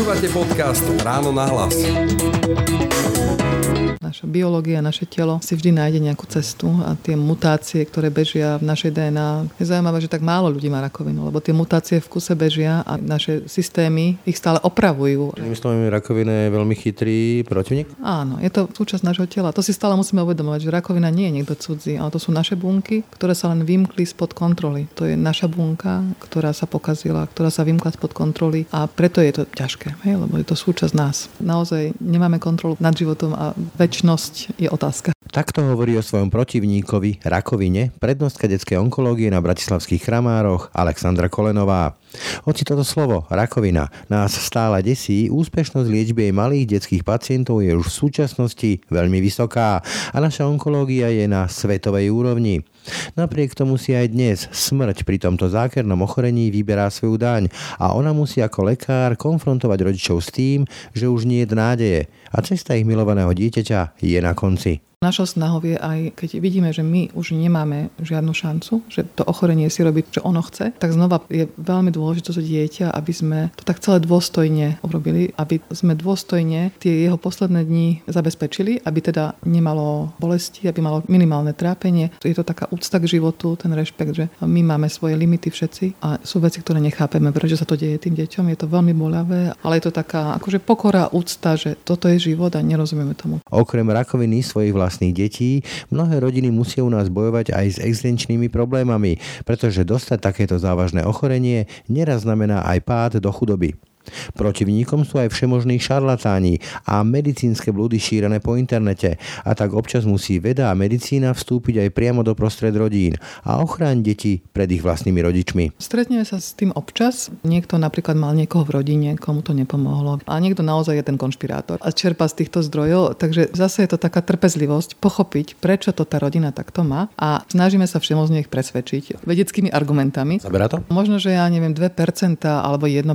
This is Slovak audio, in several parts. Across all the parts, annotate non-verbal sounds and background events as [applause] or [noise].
Počúvate podcast Ráno na hlas. Naša biológia, naše telo si vždy nájde nejakú cestu a tie mutácie, ktoré bežia v našej DNA, je zaujímavé, že tak málo ľudí má rakovinu, lebo tie mutácie v kuse bežia a naše systémy ich stále opravujú. Inými slovami, rakovina je veľmi chytrý protivník? Áno, je to súčasť nášho tela. To si stále musíme uvedomovať, že rakovina nie je niekto cudzí, ale to sú naše bunky, ktoré sa len vymkli spod kontroly. To je naša bunka, ktorá sa pokazila, ktorá sa vymkla spod kontroly a preto je to ťažké, hej, lebo je to súčasť nás. Naozaj nemáme kontrolu nad životom a väčnosť je otázka. Takto hovorí o svojom protivníkovi, rakovine, prednostka detskej onkológie na Bratislavských Kramároch Alexandra Kolenová. Hoci toto slovo, rakovina, nás stále desí, úspešnosť liečby jej malých detských pacientov je už v súčasnosti veľmi vysoká a naša onkológia je na svetovej úrovni. Napriek tomu si aj dnes smrť pri tomto zákernom ochorení vyberá svoju daň a ona musí ako lekár konfrontovať rodičov s tým, že už nie je nádeje a cesta ich milovaného dieťaťa je na konci. Našou snahou je aj, keď vidíme, že my už nemáme žiadnu šancu, že to ochorenie si robiť, čo ono chce, tak znova je veľmi dôležité to dieťa, aby sme to tak celé dôstojne urobili, aby sme dôstojne tie jeho posledné dni zabezpečili, aby teda nemalo bolesti, aby malo minimálne trápenie. Je to taká úcta k životu, ten rešpekt, že my máme svoje limity všetci a sú veci, ktoré nechápeme, prečo sa to deje tým deťom. Je to veľmi bolavé, ale je to taká akože pokora, úcta, že toto je život a nerozumieme tomu. Okrem rakoviny svojich vlastných detí, mnohé rodiny musia u nás bojovať aj s existenčnými problémami, pretože dostať takéto závažné ochorenie neraz znamená aj pád do chudoby. Protivníkom sú aj všemožní šarlatáni a medicínske blúdy šírené po internete a tak občas musí veda a medicína vstúpiť aj priamo do prostred rodín a ochrániť deti pred ich vlastnými rodičmi. Stretneme sa s tým občas. Niekto napríklad mal niekoho v rodine, komu to nepomohlo. A niekto naozaj je ten konšpirátor a čerpa z týchto zdrojov. Takže zase je to taká trpezlivosť pochopiť, prečo to tá rodina takto má a snažíme sa všemožne ich presvedčiť vedeckými argumentami. Zaberá to? Možno, že ja neviem, 2% alebo 1%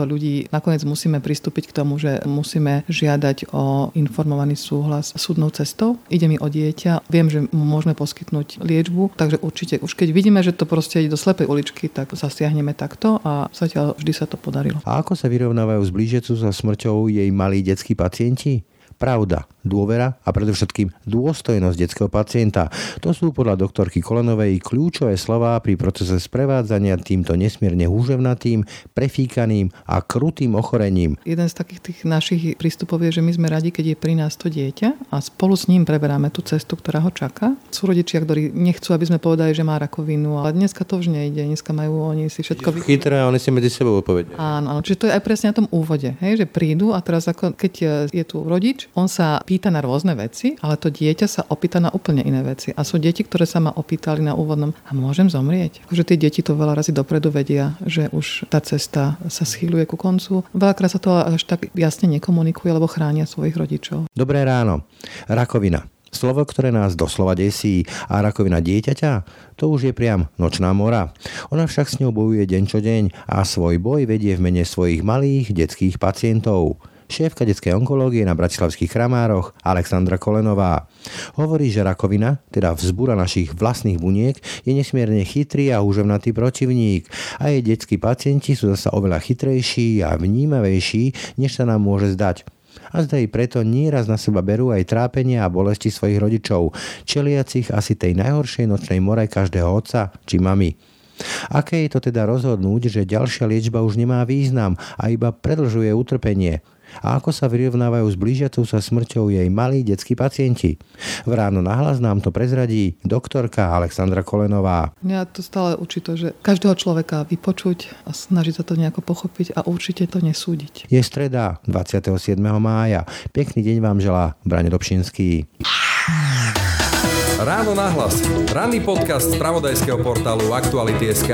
ľudí nakoniec musíme pristúpiť k tomu, že musíme žiadať o informovaný súhlas súdnou cestou. Ide mi o dieťa, viem, že mu môžeme poskytnúť liečbu, takže určite už keď vidíme, že to proste ide do slepej uličky, tak zasiahneme takto a zatiaľ vždy sa to podarilo. A ako sa vyrovnávajú s blížiacu sa smrťou jej malí detskí pacienti? Pravda, dôvera a predovšetkým dôstojnosť detského pacienta. To sú podľa doktorky Kolenovej kľúčové slová pri procese sprevádzania týmto nesmierne húževnatým, prefíkaným a krutým ochorením. Jeden z takých tých našich prístupov je, že my sme radi, keď je pri nás to dieťa a spolu s ním preberáme tú cestu, ktorá ho čaká. Sú rodičia, ktorí nechcú, aby sme povedali, že má rakovinu, ale dneska to už nejde. Dneska majú oni si všetko... Chytré oni si medzi sebou povedia. Áno, áno, čiže to je aj presne na tom úvode, hej, že prídu a teraz ako, keď je tu rodič, on sa pýta na rôzne veci, ale to dieťa sa opýta na úplne iné veci. A sú deti, ktoré sa ma opýtali na úvodnom, a môžem zomrieť? Akože tie deti to veľa razy dopredu vedia, že už tá cesta sa schýluje ku koncu. Veľakrát sa to až tak jasne nekomunikuje, lebo chránia svojich rodičov. Dobré ráno. Rakovina. Slovo, ktoré nás doslova desí a rakovina dieťaťa, to už je priam nočná mora. Ona však s ňou bojuje deň čo deň a svoj boj vedie v mene svojich malých detských pacientov šéfka detskej onkológie na Bratislavských Kramároch Alexandra Kolenová. Hovorí, že rakovina, teda vzbúra našich vlastných buniek, je nesmierne chytrý a úževnatý protivník a jej detskí pacienti sú zasa oveľa chytrejší a vnímavejší, než sa nám môže zdať a zda preto nieraz na seba berú aj trápenia a bolesti svojich rodičov, čeliacich asi tej najhoršej nočnej more každého otca či mamy. Aké je to teda rozhodnúť, že ďalšia liečba už nemá význam a iba predlžuje utrpenie? A ako sa vyrovnávajú s blížiacou sa smrťou jej malí detskí pacienti. V ráno nahlas nám to prezradí doktorka Alexandra Kolenová. Ja to stále učí to, že každého človeka vypočuť a snažiť sa to nejako pochopiť a určite to nesúdiť. Je streda 27. mája. Pekný deň vám želá Brane Dobšinský. Ráno nahlas. Ranný podcast z pravodajského portálu Aktuality.sk.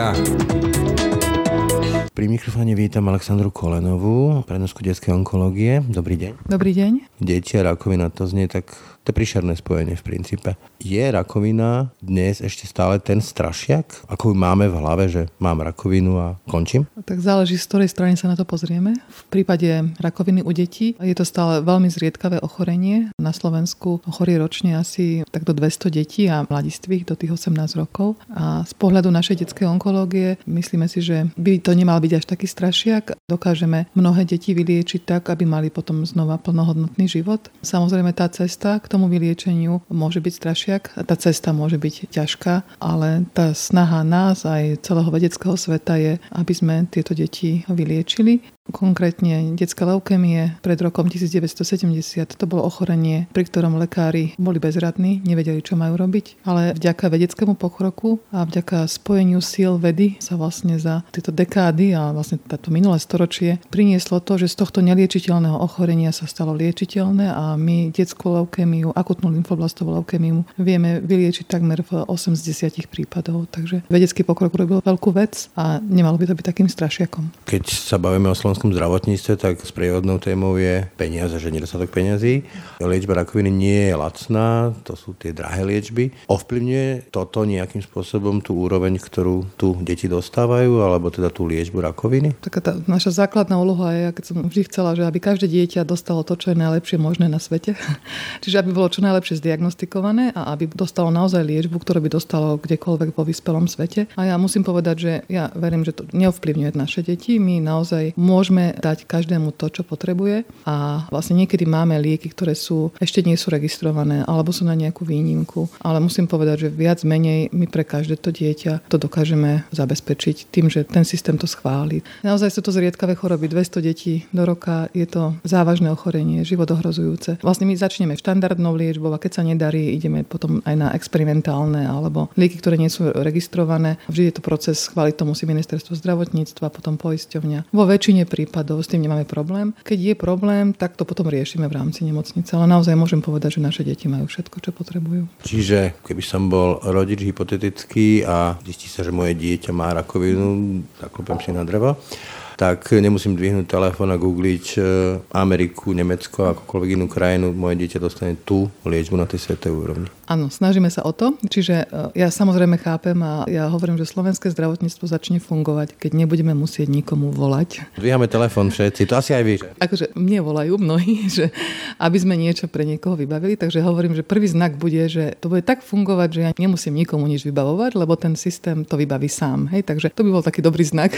Pri mikrofóne vítam Aleksandru Kolenovú, prednosku detskej onkológie. Dobrý deň. Dobrý deň. Deti a rakovina, to znie tak to je príšerné spojenie v princípe. Je rakovina dnes ešte stále ten strašiak, ako máme v hlave, že mám rakovinu a končím? Tak záleží, z ktorej strany sa na to pozrieme. V prípade rakoviny u detí je to stále veľmi zriedkavé ochorenie. Na Slovensku chorí ročne asi tak do 200 detí a mladistvých do tých 18 rokov. A z pohľadu našej detskej onkológie myslíme si, že by to nemal byť až taký strašiak. Dokážeme mnohé deti vyliečiť tak, aby mali potom znova plnohodnotný život. Samozrejme tá cesta tomu vyliečeniu môže byť strašiak. Tá cesta môže byť ťažká, ale tá snaha nás aj celého vedeckého sveta je, aby sme tieto deti vyliečili konkrétne detská leukemie pred rokom 1970. To bolo ochorenie, pri ktorom lekári boli bezradní, nevedeli, čo majú robiť, ale vďaka vedeckému pokroku a vďaka spojeniu síl vedy sa vlastne za tieto dekády a vlastne táto minulé storočie prinieslo to, že z tohto neliečiteľného ochorenia sa stalo liečiteľné a my detskú leukémiu, akutnú lymfoblastovú leukémiu vieme vyliečiť takmer v 80 prípadov. Takže vedecký pokrok robil veľkú vec a nemalo by to byť takým strašiakom. Keď sa bavíme o slovenskom zdravotníctve, tak sprievodnou témou je peniaze, že nedostatok peniazí. Liečba rakoviny nie je lacná, to sú tie drahé liečby. Ovplyvňuje toto nejakým spôsobom tú úroveň, ktorú tu deti dostávajú, alebo teda tú liečbu rakoviny? Taká tá naša základná úloha je, keď som vždy chcela, že aby každé dieťa dostalo to, čo je najlepšie možné na svete. [laughs] Čiže aby bolo čo najlepšie zdiagnostikované a aby dostalo naozaj liečbu, ktorú by dostalo kdekoľvek vo vyspelom svete. A ja musím povedať, že ja verím, že to neovplyvňuje naše deti. My naozaj môžeme môžeme dať každému to, čo potrebuje a vlastne niekedy máme lieky, ktoré sú ešte nie sú registrované alebo sú na nejakú výnimku, ale musím povedať, že viac menej my pre každé to dieťa to dokážeme zabezpečiť tým, že ten systém to schváli. Naozaj sú to zriedkavé choroby, 200 detí do roka, je to závažné ochorenie, životohrozujúce. Vlastne my začneme štandardnou liečbou a keď sa nedarí, ideme potom aj na experimentálne alebo lieky, ktoré nie sú registrované. Vždy je to proces, schváliť to musí ministerstvo zdravotníctva, potom poisťovňa. Vo väčšine prípadov s tým nemáme problém. Keď je problém, tak to potom riešime v rámci nemocnice. Ale naozaj môžem povedať, že naše deti majú všetko, čo potrebujú. Čiže keby som bol rodič hypotetický a zistí sa, že moje dieťa má rakovinu, zaklopem si na drevo, tak nemusím dvihnúť telefón a googliť e, Ameriku, Nemecko, akokoľvek inú krajinu, moje dieťa dostane tú liečbu na tej svetej úrovni. Áno, snažíme sa o to. Čiže e, ja samozrejme chápem a ja hovorím, že slovenské zdravotníctvo začne fungovať, keď nebudeme musieť nikomu volať. Dvíhame telefón všetci, to asi aj vy. Akože mne volajú mnohí, [laughs] že aby sme niečo pre niekoho vybavili, takže hovorím, že prvý znak bude, že to bude tak fungovať, že ja nemusím nikomu nič vybavovať, lebo ten systém to vybaví sám. Hej? Takže to by bol taký dobrý znak.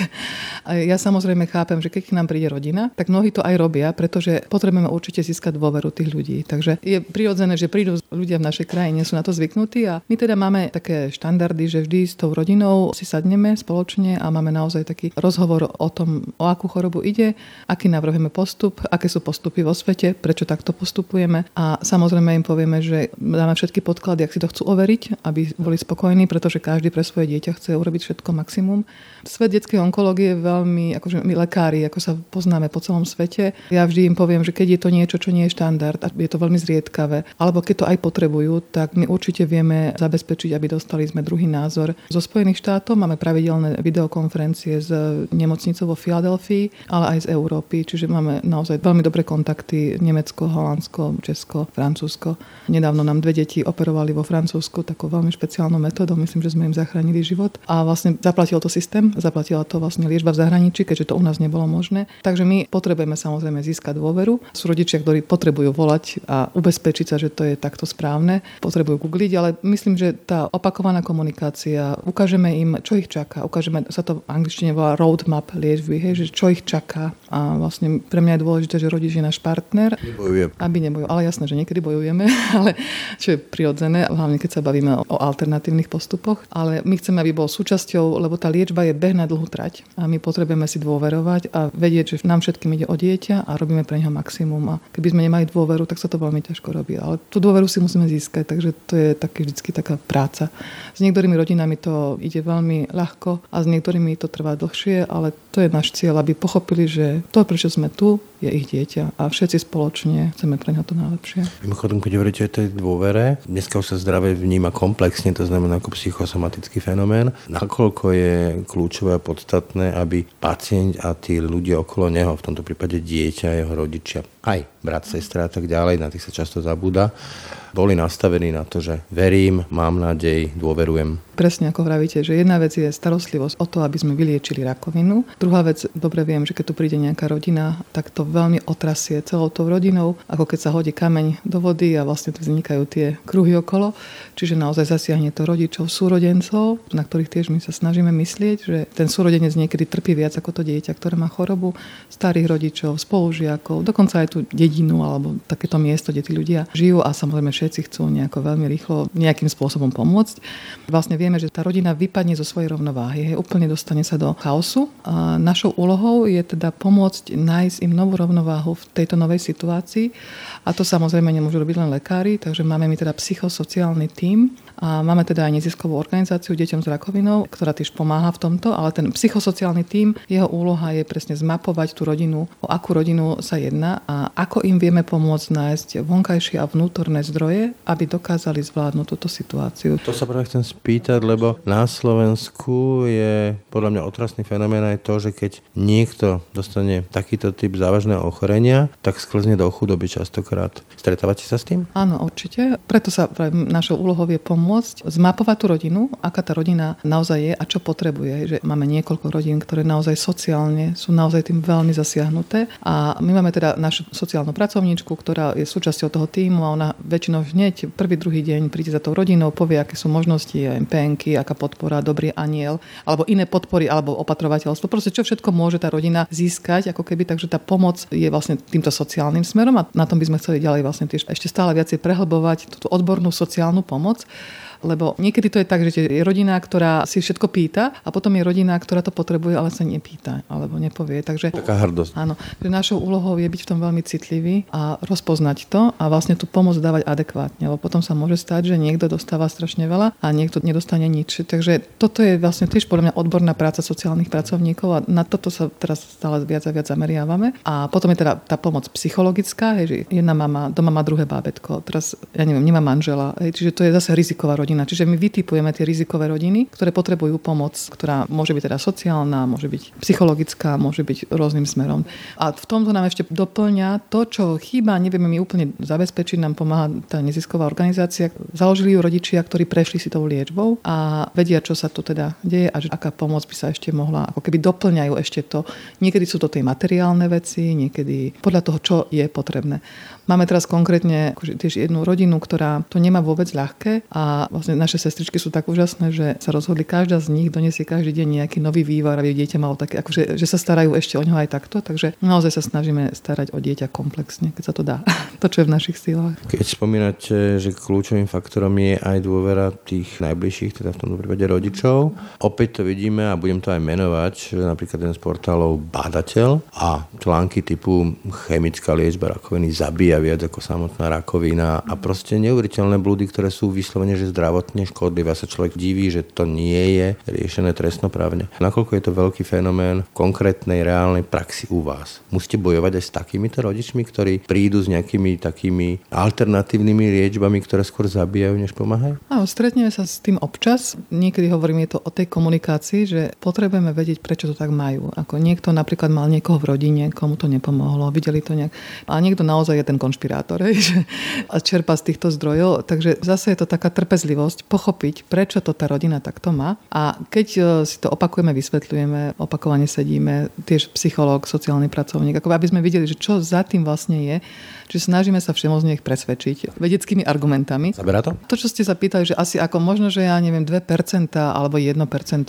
A ja samozrejme chápem, že keď k nám príde rodina, tak mnohí to aj robia, pretože potrebujeme určite získať dôveru tých ľudí. Takže je prirodzené, že prídu ľudia v našej krajine nie sú na to zvyknutí a my teda máme také štandardy, že vždy s tou rodinou si sadneme spoločne a máme naozaj taký rozhovor o tom, o akú chorobu ide, aký navrhujeme postup, aké sú postupy vo svete, prečo takto postupujeme a samozrejme im povieme, že dáme všetky podklady, ak si to chcú overiť, aby boli spokojní, pretože každý pre svoje dieťa chce urobiť všetko maximum. Svet detskej onkológie je veľmi, akože my lekári, ako sa poznáme po celom svete, ja vždy im poviem, že keď je to niečo, čo nie je štandard a je to veľmi zriedkavé, alebo keď to aj potrebujú, tak tak my určite vieme zabezpečiť, aby dostali sme druhý názor. Zo Spojených štátov máme pravidelné videokonferencie s nemocnicou vo Filadelfii, ale aj z Európy, čiže máme naozaj veľmi dobré kontakty Nemecko, Holandsko, Česko, Francúzsko. Nedávno nám dve deti operovali vo Francúzsku takou veľmi špeciálnou metodou, myslím, že sme im zachránili život a vlastne zaplatil to systém, zaplatila to vlastne liečba v zahraničí, keďže to u nás nebolo možné. Takže my potrebujeme samozrejme získať dôveru. Sú rodičia, ktorí potrebujú volať a ubezpečiť sa, že to je takto správne potrebujú googliť, ale myslím, že tá opakovaná komunikácia, ukážeme im, čo ich čaká, ukážeme, sa to v angličtine volá roadmap liečby, hej, že čo ich čaká. A vlastne pre mňa je dôležité, že rodič je náš partner. Nebojuje. Aby nebojujú. Ale jasné, že niekedy bojujeme, [laughs] ale čo je prirodzené, hlavne keď sa bavíme o alternatívnych postupoch. Ale my chceme, aby bol súčasťou, lebo tá liečba je beh na dlhú trať a my potrebujeme si dôverovať a vedieť, že nám všetkým ide o dieťa a robíme pre neho maximum. A keby sme nemali dôveru, tak sa to veľmi ťažko robí. Ale tú dôveru si musíme získať, takže to je také vždycky taká práca. S niektorými rodinami to ide veľmi ľahko a s niektorými to trvá dlhšie, ale to je náš cieľ, aby pochopili, že to, prečo sme tu, je ich dieťa a všetci spoločne chceme pre ňa to najlepšie. Mimochodom, keď hovoríte o tej dôvere, dneska už sa zdravie vníma komplexne, to znamená ako psychosomatický fenomén. Nakoľko je kľúčové a podstatné, aby pacient a tí ľudia okolo neho, v tomto prípade dieťa, jeho rodičia, aj brat, sestra a tak ďalej, na tých sa často zabúda, boli nastavení na to, že verím, mám nádej, dôverujem. Presne ako vravíte, že jedna vec je starostlivosť o to, aby sme vyliečili rakovinu. Druhá vec, dobre viem, že keď tu príde nejaká rodina, tak to veľmi otrasie celou tou rodinou, ako keď sa hodí kameň do vody a vlastne tu vznikajú tie kruhy okolo. Čiže naozaj zasiahne to rodičov, súrodencov, na ktorých tiež my sa snažíme myslieť, že ten súrodenec niekedy trpí viac ako to dieťa, ktoré má chorobu, starých rodičov, spolužiakov, dokonca aj tú dedinu alebo takéto miesto, kde tí ľudia žijú a samozrejme všetci chcú nejako veľmi rýchlo nejakým spôsobom pomôcť. Vlastne vieme, že tá rodina vypadne zo svojej rovnováhy, hej, úplne dostane sa do chaosu. A našou úlohou je teda pomôcť nájsť im novú rovnováhu v tejto novej situácii. A to samozrejme nemôžu robiť len lekári, takže máme my teda psychosociálny tím, a máme teda aj neziskovú organizáciu Deťom s rakovinou, ktorá tiež pomáha v tomto, ale ten psychosociálny tím, jeho úloha je presne zmapovať tú rodinu, o akú rodinu sa jedná a ako im vieme pomôcť nájsť vonkajšie a vnútorné zdroje, aby dokázali zvládnuť túto situáciu. To sa práve chcem spýtať, lebo na Slovensku je podľa mňa otrasný fenomén aj to, že keď niekto dostane takýto typ závažného ochorenia, tak sklzne do chudoby častokrát. Stretávate sa s tým? Áno, určite. Preto sa našou je pomôcť zmapovať tú rodinu, aká tá rodina naozaj je a čo potrebuje. Že máme niekoľko rodín, ktoré naozaj sociálne sú naozaj tým veľmi zasiahnuté. A my máme teda našu sociálnu pracovníčku, ktorá je súčasťou toho týmu a ona väčšinou hneď prvý, druhý deň príde za tou rodinou, povie, aké sú možnosti, PNky, aká podpora, dobrý aniel, alebo iné podpory, alebo opatrovateľstvo. Proste čo všetko môže tá rodina získať, ako keby, takže tá pomoc je vlastne týmto sociálnym smerom a na tom by sme chceli ďalej vlastne tiež ešte stále viacej prehlbovať túto odbornú sociálnu pomoc pomóc. Lebo niekedy to je tak, že je rodina, ktorá si všetko pýta a potom je rodina, ktorá to potrebuje, ale sa nepýta alebo nepovie. Takže, Taká hrdosť. Áno, že našou úlohou je byť v tom veľmi citlivý a rozpoznať to a vlastne tú pomoc dávať adekvátne, lebo potom sa môže stať, že niekto dostáva strašne veľa a niekto nedostane nič. Takže toto je vlastne tiež podľa mňa odborná práca sociálnych pracovníkov a na toto sa teraz stále viac a viac zameriavame. A potom je teda tá pomoc psychologická, hej, že jedna mama, doma má druhé bábetko, teraz, ja neviem, nemá manžela, hej, čiže to je zase riziková rodina rodina. Čiže my vytipujeme tie rizikové rodiny, ktoré potrebujú pomoc, ktorá môže byť teda sociálna, môže byť psychologická, môže byť rôznym smerom. A v tomto nám ešte doplňa to, čo chýba, nevieme my úplne zabezpečiť, nám pomáha tá nezisková organizácia. Založili ju rodičia, ktorí prešli si tou liečbou a vedia, čo sa tu teda deje a že aká pomoc by sa ešte mohla, ako keby doplňajú ešte to. Niekedy sú to tie materiálne veci, niekedy podľa toho, čo je potrebné. Máme teraz konkrétne akože tiež jednu rodinu, ktorá to nemá vôbec ľahké a vlastne naše sestričky sú tak úžasné, že sa rozhodli každá z nich donesie každý deň nejaký nový vývar, aby dieťa malo také, akože, že sa starajú ešte o ňo aj takto, takže naozaj sa snažíme starať o dieťa komplexne, keď sa to dá. [laughs] to, čo je v našich sílach. Keď spomínate, že kľúčovým faktorom je aj dôvera tých najbližších, teda v tomto prípade rodičov, opäť to vidíme a budem to aj menovať, napríklad jeden z portálov Bádateľ a články typu chemická liečba rakoviny zabíja viac ako samotná rakovina a proste neuveriteľné blúdy, ktoré sú vyslovene, že zdravotne škodlivé. A sa človek diví, že to nie je riešené trestnoprávne. Nakoľko je to veľký fenomén v konkrétnej reálnej praxi u vás? Musíte bojovať aj s takýmito rodičmi, ktorí prídu s nejakými takými alternatívnymi liečbami, ktoré skôr zabíjajú, než pomáhajú? Áno, stretneme sa s tým občas. Niekedy hovorím, je to o tej komunikácii, že potrebujeme vedieť, prečo to tak majú. Ako niekto napríklad mal niekoho v rodine, komu to nepomohlo, videli to nejak. A niekto naozaj je ten konšpirátor, [laughs] že a čerpa z týchto zdrojov. Takže zase je to taká trpezlivosť pochopiť, prečo to tá rodina takto má. A keď e, si to opakujeme, vysvetľujeme, opakovane sedíme, tiež psychológ, sociálny pracovník, ako aby sme videli, že čo za tým vlastne je, Čiže snažíme sa všemožne ich presvedčiť vedeckými argumentami. Zaberá to? To, čo ste sa pýtali, že asi ako možno, že ja neviem, 2% alebo 1%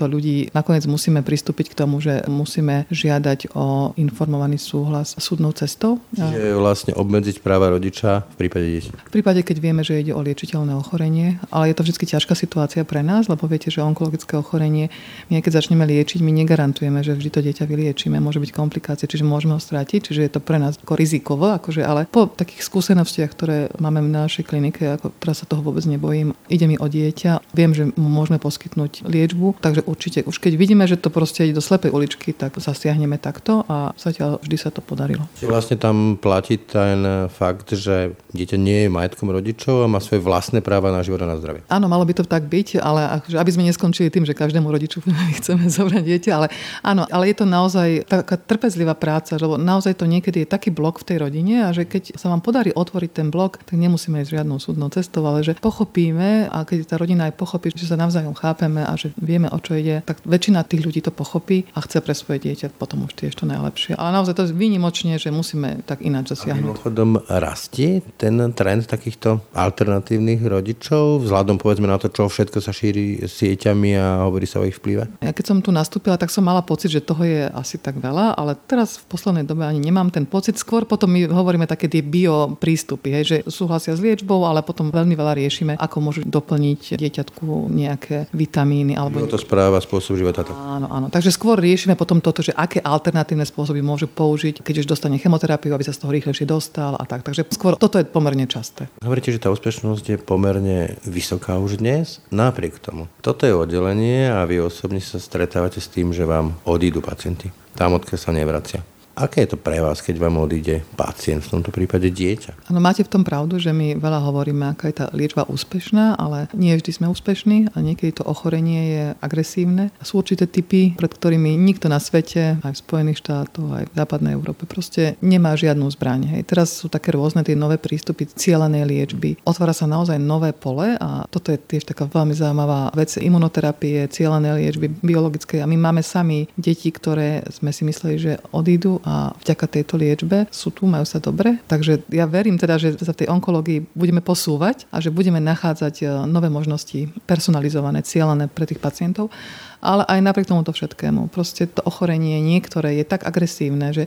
ľudí nakoniec musíme pristúpiť k tomu, že musíme žiadať o informovaný súhlas súdnou cestou. Čiže vlastne obmedziť práva rodiča v prípade detí. V prípade, keď vieme, že ide o liečiteľné ochorenie, ale je to vždy ťažká situácia pre nás, lebo viete, že onkologické ochorenie, my keď začneme liečiť, my negarantujeme, že vždy to dieťa vyliečíme, môže byť komplikácie, čiže môžeme ho stratiť, čiže je to pre nás ako rizikovo, akože, ale po takých skúsenostiach, ktoré máme v našej klinike, ako teraz sa toho vôbec nebojím, ide mi o dieťa, viem, že mu môžeme poskytnúť liečbu, takže určite už keď vidíme, že to proste ide do slepej uličky, tak zasiahneme takto a zatiaľ vždy sa to podarilo. Vlastne tam platí ten fakt, že dieťa nie je majetkom rodičov a má svoje vlastné práva na život a na zdravie. Áno, malo by to tak byť, ale aby sme neskončili tým, že každému rodiču [laughs] chceme zobrať dieťa, ale áno, ale je to naozaj taká trpezlivá práca, lebo naozaj to niekedy je taký blok v tej rodine a že keď sa vám podarí otvoriť ten blok, tak nemusíme ísť žiadnou súdnou cestou, ale že pochopíme a keď tá rodina aj pochopí, že sa navzájom chápeme a že vieme, o čo ide, tak väčšina tých ľudí to pochopí a chce pre svoje dieťa potom už tiež to najlepšie. Ale naozaj to je výnimočne, že musíme tak ináč zasiahnuť. A mimochodom rastie ten trend takýchto alternatívnych rodičov, vzhľadom povedzme na to, čo všetko sa šíri sieťami a hovorí sa o ich vplyve? Ja keď som tu nastúpila, tak som mala pocit, že toho je asi tak veľa, ale teraz v poslednej dobe ani nemám ten pocit. Skôr potom my hovoríme také tie bio prístupy, hej, že súhlasia s liečbou, ale potom veľmi veľa riešime, ako môžu doplniť dieťatku nejaké vitamíny. Alebo... to správa, spôsob života. Áno, áno. Takže skôr riešime potom toto, že aké alternatívne spôsoby môžu použiť, keď už dostane chemoterapiu, aby sa z toho rýchlejšie dostal a tak. Takže skôr toto je pomerne časté. Hovoríte, že tá úspešnosť je pomerne vysoká už dnes, napriek tomu. Toto je oddelenie a vy osobne sa stretávate s tým, že vám odídu pacienti. Tam, odkiaľ sa nevracia. Aké je to pre vás, keď vám odíde pacient, v tomto prípade dieťa? Áno, máte v tom pravdu, že my veľa hovoríme, aká je tá liečba úspešná, ale nie vždy sme úspešní a niekedy to ochorenie je agresívne. Sú určité typy, pred ktorými nikto na svete, aj v Spojených štátoch, aj v západnej Európe, proste nemá žiadnu zbraň. Hej. Teraz sú také rôzne tie nové prístupy cieľanej liečby. Otvára sa naozaj nové pole a toto je tiež taká veľmi zaujímavá vec imunoterapie, cieľanej liečby biologickej a my máme sami deti, ktoré sme si mysleli, že odídu a vďaka tejto liečbe sú tu, majú sa dobre. Takže ja verím teda, že sa v tej onkológii budeme posúvať a že budeme nachádzať e, nové možnosti personalizované, cieľané pre tých pacientov. Ale aj napriek tomuto všetkému, proste to ochorenie niektoré je tak agresívne, že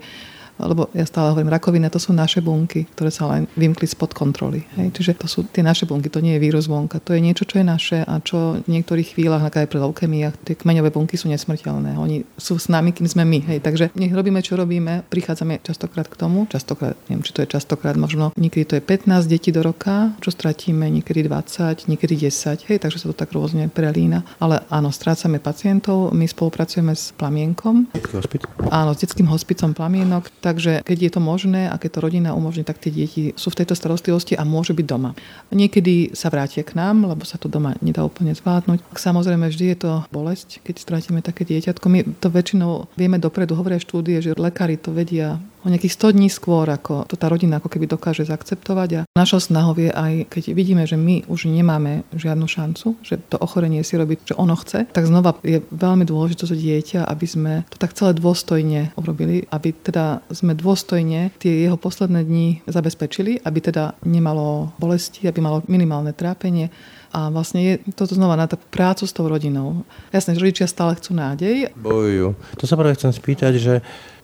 lebo ja stále hovorím, rakovina to sú naše bunky, ktoré sa len vymkli spod kontroly. Hej. Čiže to sú tie naše bunky, to nie je vírus vonka, to je niečo, čo je naše a čo v niektorých chvíľach, aj pri leukemiách, tie kmeňové bunky sú nesmrteľné. Oni sú s nami, kým sme my. Hej. Takže nech robíme, čo robíme, prichádzame častokrát k tomu, častokrát, neviem, či to je častokrát, možno niekedy to je 15 detí do roka, čo stratíme, niekedy 20, niekedy 10, hej, takže sa to tak rôzne prelína. Ale áno, strácame pacientov, my spolupracujeme s Plamienkom. Áno, s detským hospicom Plamienok Takže keď je to možné a keď to rodina umožní, tak tie deti sú v tejto starostlivosti a môžu byť doma. Niekedy sa vrátia k nám, lebo sa to doma nedá úplne zvládnuť. Samozrejme, vždy je to bolesť, keď strátime také dieťatko. My to väčšinou vieme dopredu, hovoria štúdie, že lekári to vedia o nejakých 100 dní skôr, ako to tá rodina ako keby dokáže zaakceptovať. A našou snahou je aj, keď vidíme, že my už nemáme žiadnu šancu, že to ochorenie si robiť, že ono chce, tak znova je veľmi dôležité to dieťa, aby sme to tak celé dôstojne urobili, aby teda sme dôstojne tie jeho posledné dni zabezpečili, aby teda nemalo bolesti, aby malo minimálne trápenie, a vlastne je toto znova na takú prácu s tou rodinou. Jasné, že rodičia stále chcú nádej. Bojujú. To sa práve chcem spýtať, že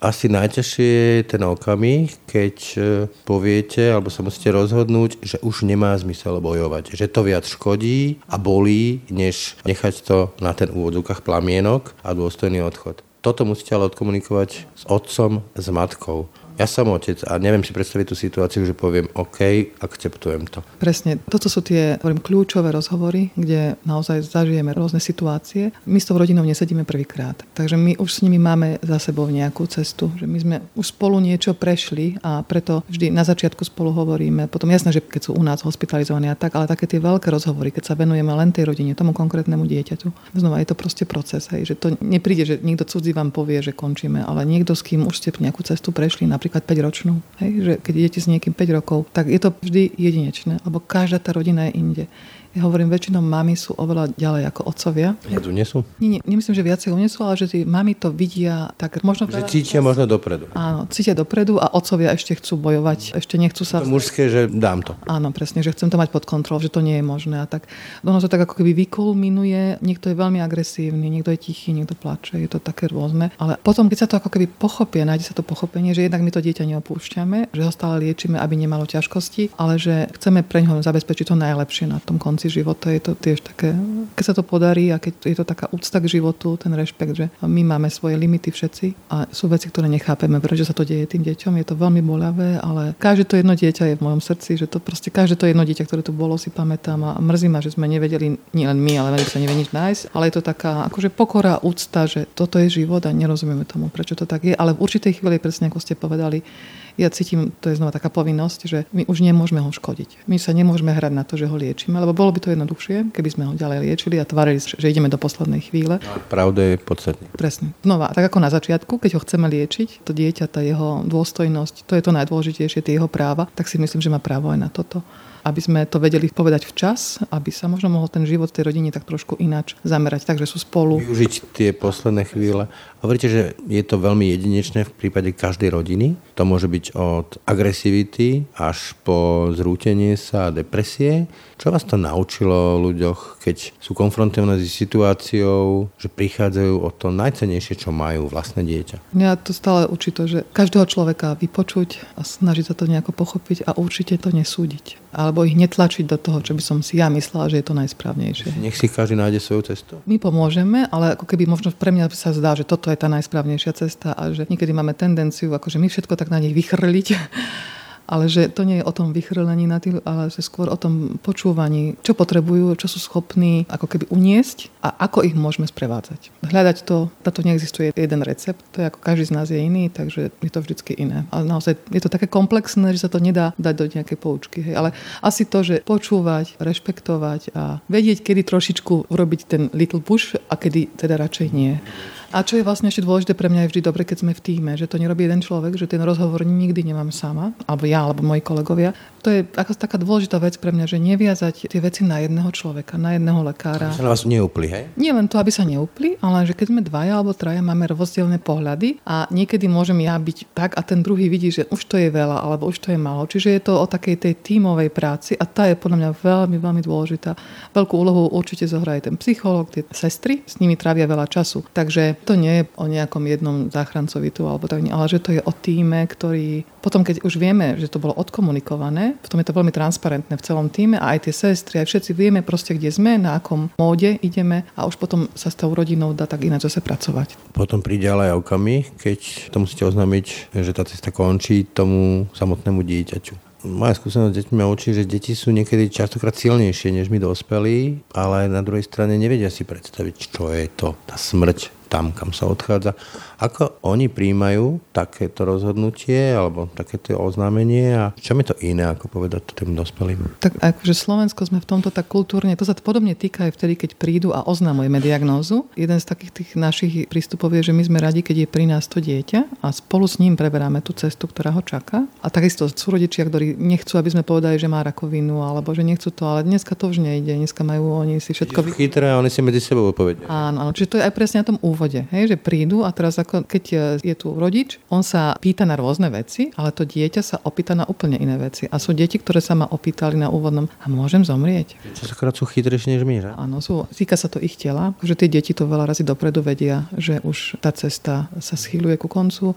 asi najťažšie je ten okamih, keď e, poviete, alebo sa musíte rozhodnúť, že už nemá zmysel bojovať. Že to viac škodí a bolí, než nechať to na ten úvodzúkach plamienok a dôstojný odchod. Toto musíte ale odkomunikovať s otcom, s matkou ja som otec a neviem si predstaviť tú situáciu, že poviem OK, akceptujem to. Presne, toto sú tie hovorím, kľúčové rozhovory, kde naozaj zažijeme rôzne situácie. My s tou rodinou nesedíme prvýkrát, takže my už s nimi máme za sebou nejakú cestu, že my sme už spolu niečo prešli a preto vždy na začiatku spolu hovoríme. Potom jasné, že keď sú u nás hospitalizovaní a tak, ale také tie veľké rozhovory, keď sa venujeme len tej rodine, tomu konkrétnemu dieťaťu. Znova je to proste proces, hej, že to nepríde, že niekto cudzí vám povie, že končíme, ale niekto, s kým už ste nejakú cestu prešli, napríklad napríklad 5 ročnú, hej, že keď idete s niekým 5 rokov, tak je to vždy jedinečné, lebo každá tá rodina je inde. Ja hovorím, väčšinou mami sú oveľa ďalej ako otcovia. Viac unesú? Nie, nie, nemyslím, že viacej unesú, ale že tí mami to vidia tak možno... Že cítia možno dopredu. Áno, cítia dopredu a otcovia ešte chcú bojovať, ešte nechcú sa... To mužské, že dám to. Áno, presne, že chcem to mať pod kontrolou, že to nie je možné. A tak ono to tak ako keby vykolminuje, niekto je veľmi agresívny, niekto je tichý, niekto plače, je to také rôzne. Ale potom, keď sa to ako keby pochopie, nájde sa to pochopenie, že jednak my to dieťa neopúšťame, že ho stále liečíme, aby nemalo ťažkosti, ale že chceme pre ňoho zabezpečiť to najlepšie na tom konci časti života. Je to tiež také, keď sa to podarí a keď je to taká úcta k životu, ten rešpekt, že my máme svoje limity všetci a sú veci, ktoré nechápeme, prečo sa to deje tým deťom. Je to veľmi boľavé, ale každé to jedno dieťa je v mojom srdci, že to proste každé to jedno dieťa, ktoré tu bolo, si pamätám a mrzí ma, že sme nevedeli, nie len my, ale veľmi sa nevie nič nájsť, ale je to taká akože pokora, úcta, že toto je život a nerozumieme tomu, prečo to tak je, ale v určitej chvíli, presne ako ste povedali, ja cítim, to je znova taká povinnosť, že my už nemôžeme ho škodiť. My sa nemôžeme hrať na to, že ho liečíme, lebo bolo by to jednoduchšie, keby sme ho ďalej liečili a tvarili, že ideme do poslednej chvíle. Pravda je podstatný. Presne. Znova, tak ako na začiatku, keď ho chceme liečiť, to dieťa, tá jeho dôstojnosť, to je to najdôležitejšie, tie jeho práva, tak si myslím, že má právo aj na toto aby sme to vedeli povedať včas, aby sa možno mohol ten život tej rodiny tak trošku ináč zamerať, takže sú spolu. Využiť tie posledné chvíle. Hovoríte, že je to veľmi jedinečné v prípade každej rodiny. To môže byť od agresivity až po zrútenie sa a depresie. Čo vás to naučilo ľuďoch, keď sú konfrontovaní s situáciou, že prichádzajú o to najcenejšie, čo majú vlastné dieťa? Mňa to stále učí to, že každého človeka vypočuť a snažiť sa to nejako pochopiť a určite to nesúdiť. Alebo ich netlačiť do toho, čo by som si ja myslela, že je to najsprávnejšie. Nech si každý nájde svoju cestu. My pomôžeme, ale ako keby možno pre mňa sa zdá, že toto je tá najsprávnejšia cesta a že niekedy máme tendenciu, akože my všetko tak na nich vychrliť [laughs] ale že to nie je o tom vychrlení na tým, ale že skôr o tom počúvaní, čo potrebujú, čo sú schopní ako keby uniesť a ako ich môžeme sprevádzať. Hľadať to, na to neexistuje jeden recept, to je ako každý z nás je iný, takže je to vždycky iné. Ale naozaj je to také komplexné, že sa to nedá dať do nejakej poučky. Hej. Ale asi to, že počúvať, rešpektovať a vedieť, kedy trošičku urobiť ten little push a kedy teda radšej nie. A čo je vlastne ešte dôležité pre mňa je vždy dobre, keď sme v týme, že to nerobí jeden človek, že ten rozhovor nikdy nemám sama, alebo ja, alebo moji kolegovia. To je ako taká dôležitá vec pre mňa, že neviazať tie veci na jedného človeka, na jedného lekára. Aby sa na vás neupli, hej? Nie len to, aby sa neupli, ale že keď sme dvaja alebo traja, máme rozdielne pohľady a niekedy môžem ja byť tak a ten druhý vidí, že už to je veľa alebo už to je málo. Čiže je to o takej tej tímovej práci a tá je podľa mňa veľmi, veľmi dôležitá. Veľkú úlohu určite zohraje ten psychológ, tie sestry, s nimi trávia veľa času. Takže to nie je o nejakom jednom záchrancovi tu, alebo tak, ale že to je o týme, ktorý potom, keď už vieme, že to bolo odkomunikované, potom je to veľmi transparentné v celom týme a aj tie sestry, aj všetci vieme proste, kde sme, na akom móde ideme a už potom sa s tou rodinou dá tak ináč zase pracovať. Potom príde ale aj okamih, keď to musíte oznámiť, že tá cesta končí tomu samotnému dieťaťu moja skúsenosť s deťmi učí, že deti sú niekedy častokrát silnejšie než my dospelí, ale na druhej strane nevedia si predstaviť, čo je to, tá smrť tam, kam sa odchádza. Ako oni príjmajú takéto rozhodnutie alebo takéto oznámenie a čo je to iné, ako povedať to tým dospelým? Tak akože Slovensko sme v tomto tak kultúrne, to sa podobne týka aj vtedy, keď prídu a oznamujeme diagnózu. Jeden z takých tých našich prístupov je, že my sme radi, keď je pri nás to dieťa a spolu s ním preberáme tú cestu, ktorá ho čaká. A takisto sú rodičia, ktorí nechcú, aby sme povedali, že má rakovinu alebo že nechcú to, ale dneska to už nejde. Dneska majú oni si všetko... Chytré a oni si medzi sebou povedia. Áno, áno, čiže to je aj presne na tom úvode, hej, že prídu a teraz ako keď e, je tu rodič, on sa pýta na rôzne veci, ale to dieťa sa opýta na úplne iné veci. A sú deti, ktoré sa ma opýtali na úvodnom, a môžem zomrieť? Častokrát sú chytrejšie než my, že? Áno, sú, týka sa to ich tela, že tie deti to veľa razy dopredu vedia, že už tá cesta sa schýluje ku koncu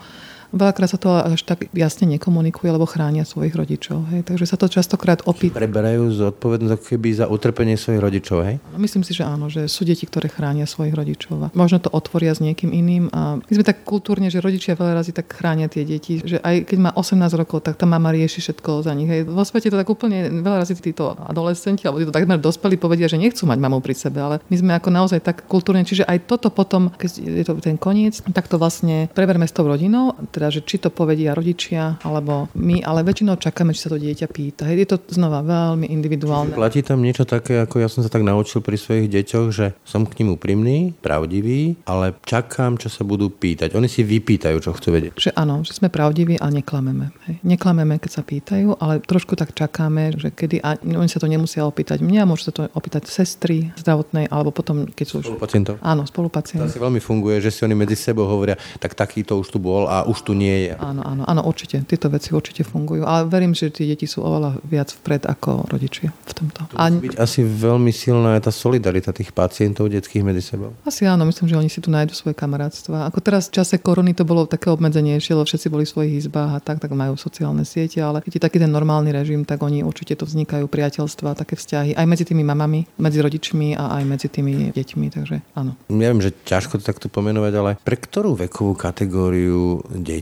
Veľakrát sa to až tak jasne nekomunikuje, alebo chránia svojich rodičov. Hej. Takže sa to častokrát opýta. Preberajú zodpovednosť ako keby za utrpenie svojich rodičov, hej? Myslím si, že áno, že sú deti, ktoré chránia svojich rodičov. A možno to otvoria s niekým iným. A my sme tak kultúrne, že rodičia veľa razy tak chránia tie deti, že aj keď má 18 rokov, tak tá mama rieši všetko za nich. Hej. Vo svete to tak úplne veľa razy títo adolescenti alebo títo takmer dospelí povedia, že nechcú mať mamu pri sebe, ale my sme ako naozaj tak kultúrne, čiže aj toto potom, keď je to ten koniec, tak to vlastne preberme s tou rodinou, teda, že či to povedia rodičia alebo my, ale väčšinou čakáme, či sa to dieťa pýta. Je to znova veľmi individuálne. Platí tam niečo také, ako ja som sa tak naučil pri svojich deťoch, že som k ním úprimný, pravdivý, ale čakám, čo sa budú pýtať. Oni si vypýtajú, čo chcú vedieť. Že áno, že sme pravdiví a neklameme. Hej. Neklameme, keď sa pýtajú, ale trošku tak čakáme, že kedy, a oni sa to nemusia opýtať mňa, môžu sa to opýtať sestry zdravotnej, alebo potom, keď sú už... Spolupacientov. Áno, spolupacientov. To asi veľmi funguje, že si oni medzi sebou hovoria, tak takýto už tu bol a už tu tu nie je. Áno, áno, áno, určite. Tieto veci určite fungujú. Ale verím, že tie deti sú oveľa viac vpred ako rodičia v tomto. A... byť asi veľmi silná je tá solidarita tých pacientov detských medzi sebou. Asi áno, myslím, že oni si tu nájdu svoje kamarátstva. Ako teraz v čase korony to bolo také obmedzenejšie, lebo všetci boli v svojich izbách a tak, tak majú sociálne siete, ale keď je taký ten normálny režim, tak oni určite to vznikajú priateľstva, také vzťahy aj medzi tými mamami, medzi rodičmi a aj medzi tými deťmi, takže áno. Neviem, že ťažko to takto pomenovať, ale pre ktorú vekovú kategóriu detí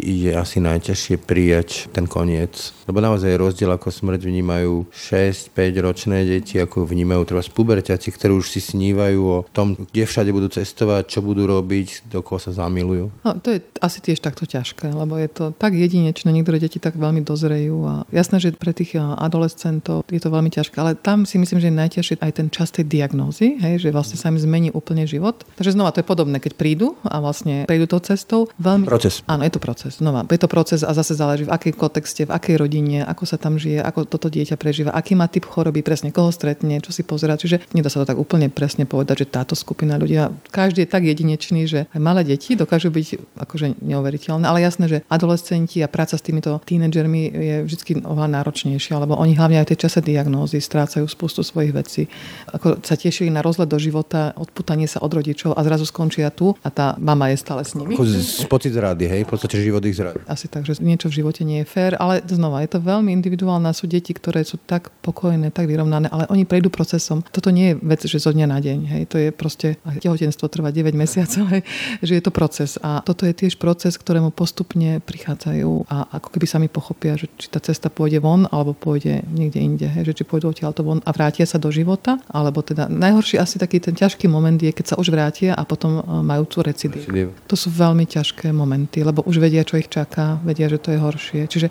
je asi najťažšie prijať ten koniec? Lebo naozaj je rozdiel, ako smrť vnímajú 6-5 ročné deti, ako vnímajú treba puberťaci, ktorí už si snívajú o tom, kde všade budú cestovať, čo budú robiť, do koho sa zamilujú. No, to je asi tiež takto ťažké, lebo je to tak jedinečné, niektoré deti tak veľmi dozrejú a jasné, že pre tých adolescentov je to veľmi ťažké, ale tam si myslím, že je najťažšie aj ten čas tej diagnózy, hej, že vlastne sa im zmení úplne život. Takže znova to je podobné, keď prídu a vlastne prejdú tou cestou. Veľmi... Proces. Áno, je to proces. Znova, je to proces a zase záleží v akej kontexte, v akej rodine, ako sa tam žije, ako toto dieťa prežíva, aký má typ choroby, presne koho stretne, čo si pozerá. Čiže nedá sa to tak úplne presne povedať, že táto skupina ľudia, každý je tak jedinečný, že aj malé deti dokážu byť akože neuveriteľné, ale jasné, že adolescenti a práca s týmito tínedžermi je vždy oveľa náročnejšia, lebo oni hlavne aj v tej čase diagnózy strácajú spustu svojich vecí. Ako sa tešili na rozlet do života, odputanie sa od rodičov a zrazu skončia tu a tá mama je stále s nimi. Z pocit zrady, hej? V podstate život ich zrady. Asi tak, že niečo v živote nie je fér, ale znova je to veľmi individuálne. Sú deti, ktoré sú tak pokojné, tak vyrovnané, ale oni prejdú procesom. Toto nie je vec, že zo dňa na deň. Hej? To je proste, tehotenstvo trvá 9 mesiacov, hej? [laughs] že je to proces. A toto je tiež proces, ktorému postupne prichádzajú a ako keby sami pochopia, že či tá cesta pôjde von alebo pôjde niekde inde. Hej? Že či pôjdu odtiaľ to von a vrátia sa do života, alebo teda najhorší asi taký ten ťažký moment je, keď sa už vrátia a potom e, majú tú recidívu. To sú veľmi ťažké momenty, lebo už vedia, čo ich čaká, vedia, že to je horšie. Čiže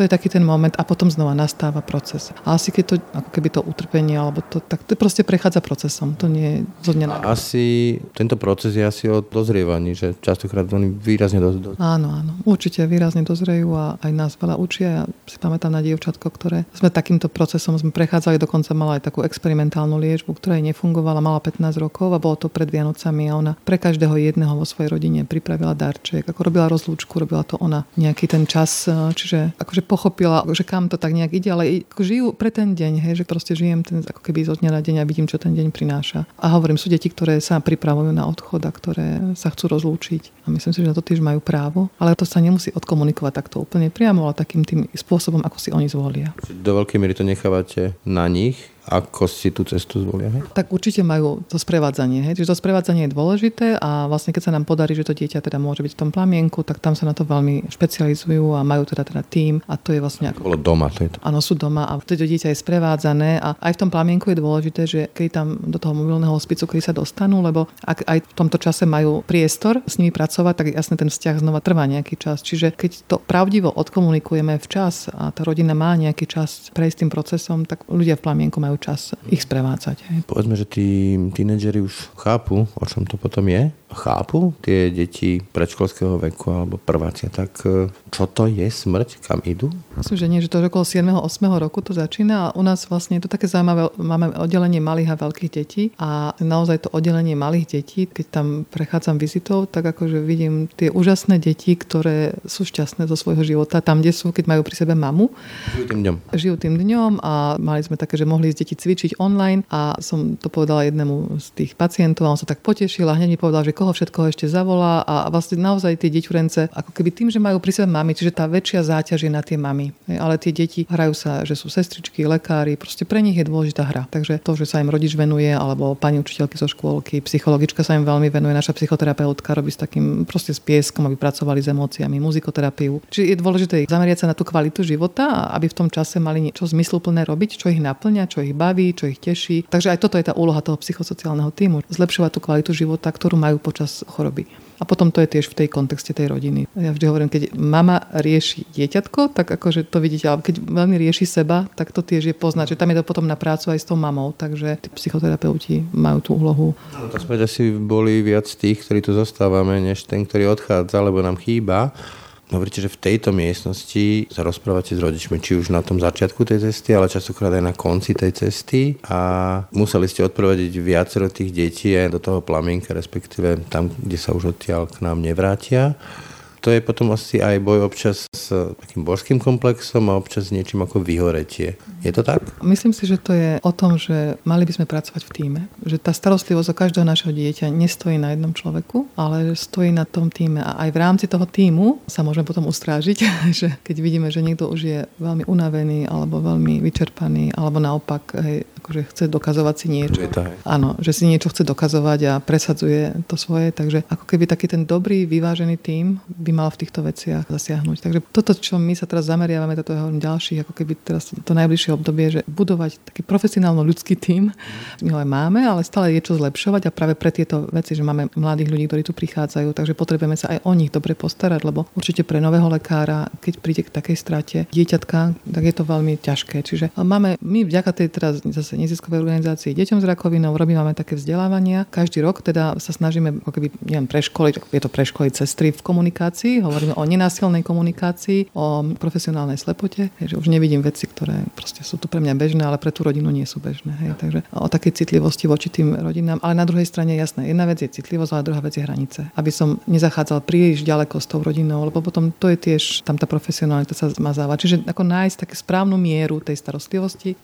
to je taký ten moment a potom znova nastáva proces. A asi keď to, ako keby to utrpenie, alebo to, tak to proste prechádza procesom. To nie je zo dňa na Asi tento proces je asi o dozrievaní, že častokrát oni výrazne dozrievajú. Áno, áno. Určite výrazne dozrejú a aj nás veľa učia. Ja si pamätám na dievčatko, ktoré sme takýmto procesom sme prechádzali, dokonca mala aj takú experimentálnu liečbu, ktorá jej nefungovala, mala 15 rokov a bolo to pred Vianocami a ona pre každého jedného vo svojej rodine pripravila darček, ako robila rozlúčku, robila to ona nejaký ten čas, čiže akože pochopila, že kam to tak nejak ide, ale žijú pre ten deň, hej, že proste žijem ten, ako keby zo dňa na deň a vidím, čo ten deň prináša. A hovorím, sú deti, ktoré sa pripravujú na odchod a ktoré sa chcú rozlúčiť. A myslím si, že na to tiež majú právo, ale to sa nemusí odkomunikovať takto úplne priamo, ale takým tým spôsobom, ako si oni zvolia. Do veľkej miery to nechávate na nich, ako si tú cestu zvolia. Hej? Tak určite majú to sprevádzanie. Hej? Čiže to sprevádzanie je dôležité a vlastne keď sa nám podarí, že to dieťa teda môže byť v tom plamienku, tak tam sa na to veľmi špecializujú a majú teda teda tým a to je vlastne... Ako... Bolo doma. To je to. Áno, sú doma a to dieťa je sprevádzané a aj v tom plamienku je dôležité, že keď tam do toho mobilného hospicu, keď sa dostanú, lebo ak aj v tomto čase majú priestor s nimi pracovať, tak jasne ten vzťah znova trvá nejaký čas. Čiže keď to pravdivo odkomunikujeme včas a tá rodina má nejaký čas prejsť tým procesom, tak ľudia v plamienku majú čas ich sprevádzať. Hej. Povedzme, že tí tínedžeri už chápu, o čom to potom je. Chápu tie deti predškolského veku alebo prvácia. Tak e, čo to je smrť? Kam idú? Myslím, že nie, že to okolo 7. 8. roku to začína a u nás vlastne je to také zaujímavé. Máme oddelenie malých a veľkých detí a naozaj to oddelenie malých detí, keď tam prechádzam vizitou, tak akože vidím tie úžasné deti, ktoré sú šťastné zo svojho života, tam, kde sú, keď majú pri sebe mamu. Žijú tým dňom. Žijú tým dňom a mali sme také, že mohli ísť deti cvičiť online a som to povedala jednému z tých pacientov a on sa tak potešil a hneď mi povedal, že koho všetkoho ešte zavolá a vlastne naozaj tie deťurence, ako keby tým, že majú pri sebe mami, čiže tá väčšia záťaž je na tie mamy. Ale tie deti hrajú sa, že sú sestričky, lekári, proste pre nich je dôležitá hra. Takže to, že sa im rodič venuje, alebo pani učiteľky zo škôlky, psychologička sa im veľmi venuje, naša psychoterapeutka robí s takým proste s pieskom, aby pracovali s emóciami, muzikoterapiu. Čiže je dôležité zameriať sa na tú kvalitu života, aby v tom čase mali niečo zmysluplné robiť, čo ich naplňa, čo ich baví, čo ich teší. Takže aj toto je tá úloha toho psychosociálneho týmu. Zlepšovať tú kvalitu života, ktorú majú počas choroby. A potom to je tiež v tej kontexte tej rodiny. Ja vždy hovorím, keď mama rieši dieťatko, tak akože to vidíte, ale keď veľmi rieši seba, tak to tiež je poznať, že tam je to potom na prácu aj s tou mamou, takže tí psychoterapeuti majú tú úlohu. No, to sme asi boli viac tých, ktorí tu zostávame, než ten, ktorý odchádza, lebo nám chýba. Hovoríte, že v tejto miestnosti sa rozprávate s rodičmi, či už na tom začiatku tej cesty, ale častokrát aj na konci tej cesty a museli ste odprovodiť viacero tých detí aj do toho plamienka, respektíve tam, kde sa už odtiaľ k nám nevrátia. To je potom asi aj boj občas s takým božským komplexom a občas s niečím ako vyhoretie. Je to tak? Myslím si, že to je o tom, že mali by sme pracovať v týme. Že tá starostlivosť o každého našeho dieťa nestojí na jednom človeku, ale stojí na tom týme. A aj v rámci toho týmu sa môžeme potom ustrážiť, [laughs] že keď vidíme, že niekto už je veľmi unavený alebo veľmi vyčerpaný, alebo naopak hej, akože chce dokazovať si niečo. Áno, že si niečo chce dokazovať a presadzuje to svoje. Takže ako keby taký ten dobrý, vyvážený tím by mal v týchto veciach zasiahnuť. Takže toto, čo my sa teraz zameriavame, toto je ďalších, ako keby teraz to najbližšie obdobie, že budovať taký profesionálno ľudský tím. My ho aj máme, ale stále je čo zlepšovať a práve pre tieto veci, že máme mladých ľudí, ktorí tu prichádzajú, takže potrebujeme sa aj o nich dobre postarať, lebo určite pre nového lekára, keď príde k takej strate dieťatka, tak je to veľmi ťažké. Čiže máme, my vďaka tej teraz zase neziskovej organizácii Deťom s rakovinou robíme také vzdelávania. Každý rok teda sa snažíme ako keby, neviem, preškoliť, je to preškoliť sestry v komunikácii, hovoríme o nenásilnej komunikácii, o profesionálnej slepote, že už nevidím veci, ktoré proste sú tu pre mňa bežné, ale pre tú rodinu nie sú bežné. Hej. Takže o takej citlivosti voči tým rodinám. Ale na druhej strane jasné, jedna vec je citlivosť, ale druhá vec je hranice. Aby som nezachádzal príliš ďaleko s tou rodinou, lebo potom to je tiež, tam tá profesionálita sa zmazáva. Čiže ako nájsť takú správnu mieru tej starostlivosti,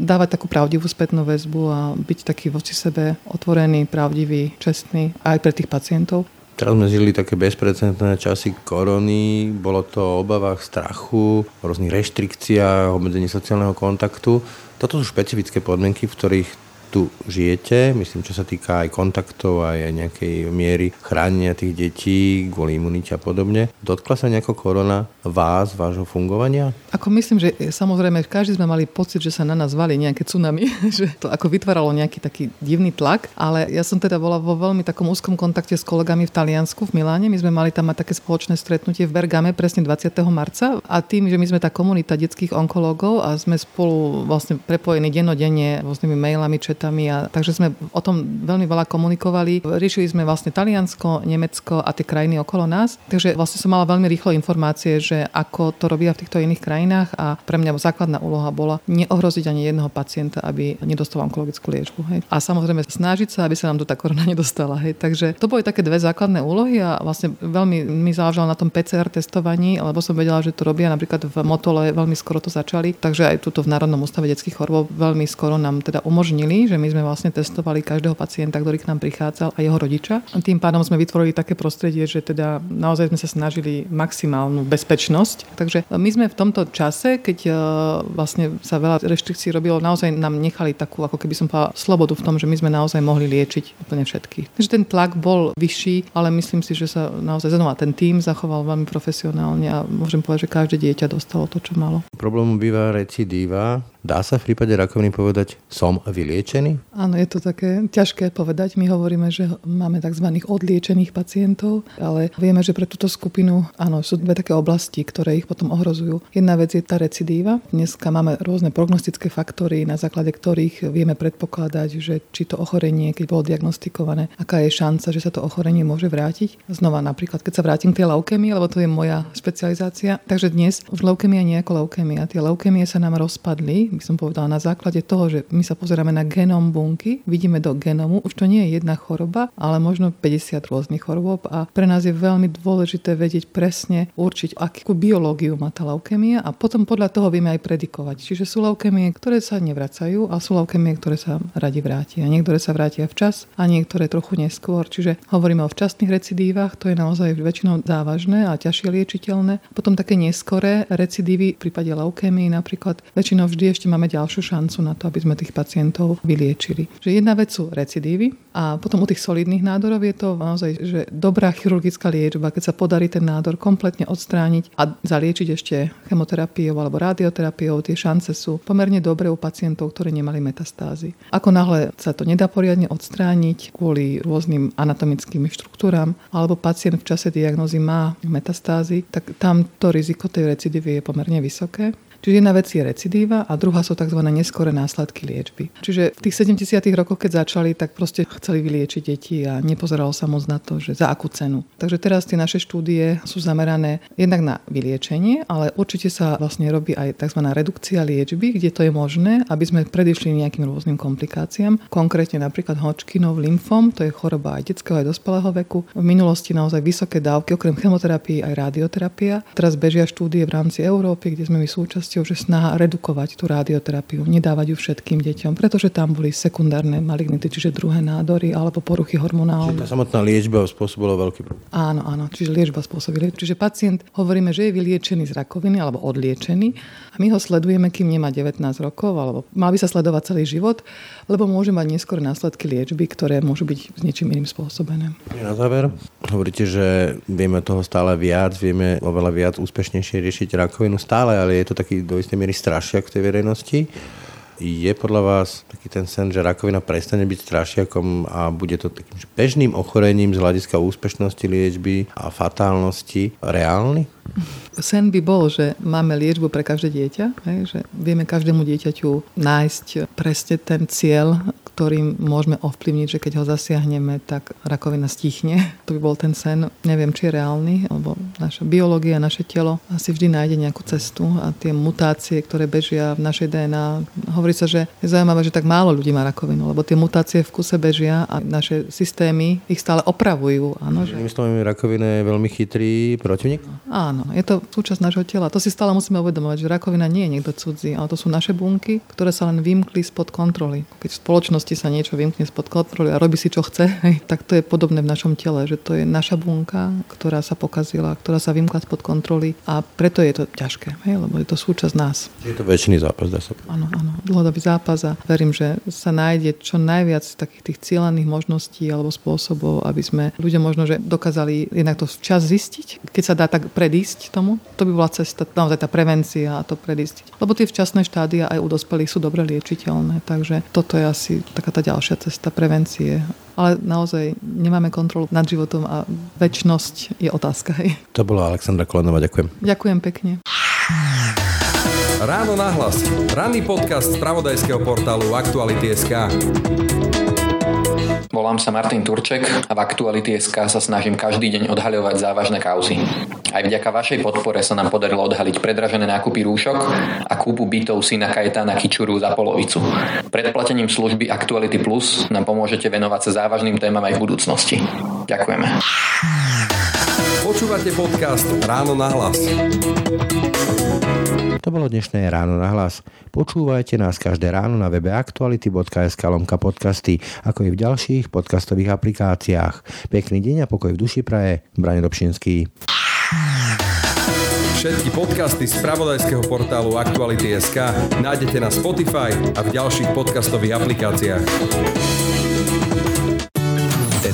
dávať takú pravdivú spätnú väzbu a byť taký voči sebe otvorený, pravdivý, čestný aj pre tých pacientov. Teraz sme žili také bezprecedentné časy korony, bolo to o obavách, strachu, rôznych reštrikciách, obmedzení sociálneho kontaktu. Toto sú špecifické podmienky, v ktorých tu žijete, myslím, čo sa týka aj kontaktov, aj nejakej miery chránenia tých detí kvôli imunite a podobne. Dotkla sa nejako korona vás, vášho fungovania? Ako myslím, že samozrejme každý sme mali pocit, že sa na nás valí nejaké tsunami, [laughs] že to ako vytváralo nejaký taký divný tlak, ale ja som teda bola vo veľmi takom úzkom kontakte s kolegami v Taliansku, v Miláne. My sme mali tam mať také spoločné stretnutie v Bergame presne 20. marca a tým, že my sme tá komunita detských onkológov a sme spolu vlastne prepojení dennodenne rôznymi mailami, chat univerzitami. A, takže sme o tom veľmi veľa komunikovali. Riešili sme vlastne Taliansko, Nemecko a tie krajiny okolo nás. Takže vlastne som mala veľmi rýchlo informácie, že ako to robia v týchto iných krajinách a pre mňa základná úloha bola neohroziť ani jedného pacienta, aby nedostal onkologickú liečbu. Hej. A samozrejme snažiť sa, aby sa nám tu tá korona [laughs] nedostala. Hej. Takže to boli také dve základné úlohy a vlastne veľmi mi záležalo na tom PCR testovaní, lebo som vedela, že to robia napríklad v Motole veľmi skoro to začali, takže aj tuto v Národnom ústave detských chorôb veľmi skoro nám teda umožnili, že my sme vlastne testovali každého pacienta, ktorý k nám prichádzal a jeho rodiča. Tým pádom sme vytvorili také prostredie, že teda naozaj sme sa snažili maximálnu bezpečnosť. Takže my sme v tomto čase, keď e, vlastne sa veľa reštrikcií robilo, naozaj nám nechali takú, ako keby som povedala, slobodu v tom, že my sme naozaj mohli liečiť úplne všetkých. Takže ten tlak bol vyšší, ale myslím si, že sa naozaj znova ten tým zachoval veľmi profesionálne a môžem povedať, že každé dieťa dostalo to, čo malo. Problémom býva recidíva. Dá sa v prípade rakoviny povedať, som vyliečený? Áno, je to také ťažké povedať. My hovoríme, že máme tzv. odliečených pacientov, ale vieme, že pre túto skupinu, áno, sú dve také oblasti, ktoré ich potom ohrozujú. Jedna vec je tá recidíva. Dneska máme rôzne prognostické faktory, na základe ktorých vieme predpokladať, že či to ochorenie, keď bolo diagnostikované, aká je šanca, že sa to ochorenie môže vrátiť. Znova napríklad, keď sa vrátim k tej leukemii, lebo to je moja špecializácia. Takže dnes už leukemia nie je ako leukemia. Tie leukemie sa nám rozpadli by som povedala, na základe toho, že my sa pozeráme na genom bunky, vidíme do genomu, už to nie je jedna choroba, ale možno 50 rôznych chorôb a pre nás je veľmi dôležité vedieť presne, určiť, akú biológiu má tá leukemia a potom podľa toho vieme aj predikovať. Čiže sú leukemie, ktoré sa nevracajú a sú leukemie, ktoré sa radi vrátia. Niektoré sa vrátia včas a niektoré trochu neskôr. Čiže hovoríme o včasných recidívach, to je naozaj väčšinou závažné a ťažšie liečiteľné. Potom také neskoré recidívy v prípade leukémii napríklad väčšinou vždy ešte máme ďalšiu šancu na to, aby sme tých pacientov vyliečili. Že jedna vec sú recidívy a potom u tých solidných nádorov je to naozaj že dobrá chirurgická liečba, keď sa podarí ten nádor kompletne odstrániť a zaliečiť ešte chemoterapiou alebo radioterapiou, tie šance sú pomerne dobré u pacientov, ktorí nemali metastázy. Ako náhle sa to nedá poriadne odstrániť kvôli rôznym anatomickým štruktúram, alebo pacient v čase diagnozy má metastázy, tak tam to riziko tej recidívy je pomerne vysoké. Čiže jedna vec je recidíva a druhá sú tzv. neskoré následky liečby. Čiže v tých 70. rokoch, keď začali, tak proste chceli vyliečiť deti a nepozeralo sa moc na to, že za akú cenu. Takže teraz tie naše štúdie sú zamerané jednak na vyliečenie, ale určite sa vlastne robí aj tzv. redukcia liečby, kde to je možné, aby sme predišli nejakým rôznym komplikáciám. Konkrétne napríklad Hodgkinov lymfom, to je choroba aj detského, aj dospelého veku. V minulosti naozaj vysoké dávky, okrem chemoterapii aj radioterapia. Teraz bežia štúdie v rámci Európy, kde sme my súčasťou, že snaha redukovať tú radioterapiu, nedávať ju všetkým deťom, pretože tam boli sekundárne malignity, čiže druhé nádory alebo poruchy hormonálne. Čiže tá samotná liečba spôsobila veľký problém. Áno, áno, čiže liečba spôsobila. Čiže pacient hovoríme, že je vyliečený z rakoviny alebo odliečený my ho sledujeme, kým nemá 19 rokov, alebo mal by sa sledovať celý život, lebo môže mať neskôr následky liečby, ktoré môžu byť s niečím iným spôsobené. Na záver, hovoríte, že vieme toho stále viac, vieme oveľa viac úspešnejšie riešiť rakovinu stále, ale je to taký do istej miery strašiak v tej verejnosti. Je podľa vás taký ten sen, že rakovina prestane byť strašiakom a bude to takým bežným ochorením z hľadiska úspešnosti liečby a fatálnosti reálny? Sen by bol, že máme liečbu pre každé dieťa, hej, že vieme každému dieťaťu nájsť presne ten cieľ, ktorým môžeme ovplyvniť, že keď ho zasiahneme, tak rakovina stichne. [laughs] To by bol ten sen. Neviem, či je reálny, lebo naša biológia, naše telo asi vždy nájde nejakú cestu a tie mutácie, ktoré bežia v našej DNA, hovorí sa, že je zaujímavé, že tak málo ľudí má rakovinu, lebo tie mutácie v kuse bežia a naše systémy ich stále opravujú. Áno, že... Myslím, rakovina je veľmi chytrý protivník? Áno, je to súčasť nášho tela. To si stále musíme uvedomovať, že rakovina nie je niekto cudzí, ale to sú naše bunky, ktoré sa len vymkli spod kontroly. Keď v spoločnosti spoločnosti sa niečo vymkne spod kontroly a robí si čo chce, hej, tak to je podobné v našom tele, že to je naša bunka, ktorá sa pokazila, ktorá sa vymkla spod kontroly a preto je to ťažké, hej, lebo je to súčasť nás. Je to väčšiný zápas, dá sa Áno, áno, dlhodobý zápas a verím, že sa nájde čo najviac takých tých cieľaných možností alebo spôsobov, aby sme ľudia možno, že dokázali jednak to včas zistiť, keď sa dá tak predísť tomu, to by bola cesta, naozaj tá prevencia a to predísť. Lebo tie včasné štádia aj u dospelých sú dobre liečiteľné, takže toto je asi taká tá ďalšia cesta prevencie. Ale naozaj nemáme kontrolu nad životom a väčnosť je otázka. Hej. To bola Alexandra Kolenová, ďakujem. Ďakujem pekne. Ráno nahlas. Ranný podcast z pravodajského portálu Aktuality.sk. Volám sa Martin Turček a v Aktuality.sk sa snažím každý deň odhaľovať závažné kauzy. Aj vďaka vašej podpore sa nám podarilo odhaliť predražené nákupy rúšok a kúpu bytov syna Kajetána Kičuru za polovicu. Predplatením služby Actuality Plus nám pomôžete venovať sa závažným témam aj v budúcnosti. Ďakujeme. Počúvate podcast Ráno na hlas. To bolo dnešné ráno na hlas. Počúvajte nás každé ráno na webe aktuality.sk lomka podcasty, ako i v ďalších podcastových aplikáciách. Pekný deň a pokoj v duši praje. Brane Dobšinský. Všetky podcasty z pravodajského portálu Aktuality.sk nájdete na Spotify a v ďalších podcastových aplikáciách.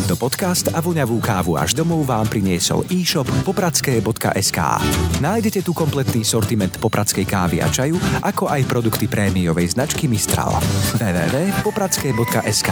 Tento podcast a voňavú kávu až domov vám priniesol e-shop popradské.sk. Nájdete tu kompletný sortiment popradskej kávy a čaju, ako aj produkty prémiovej značky Mistral. www.popradské.sk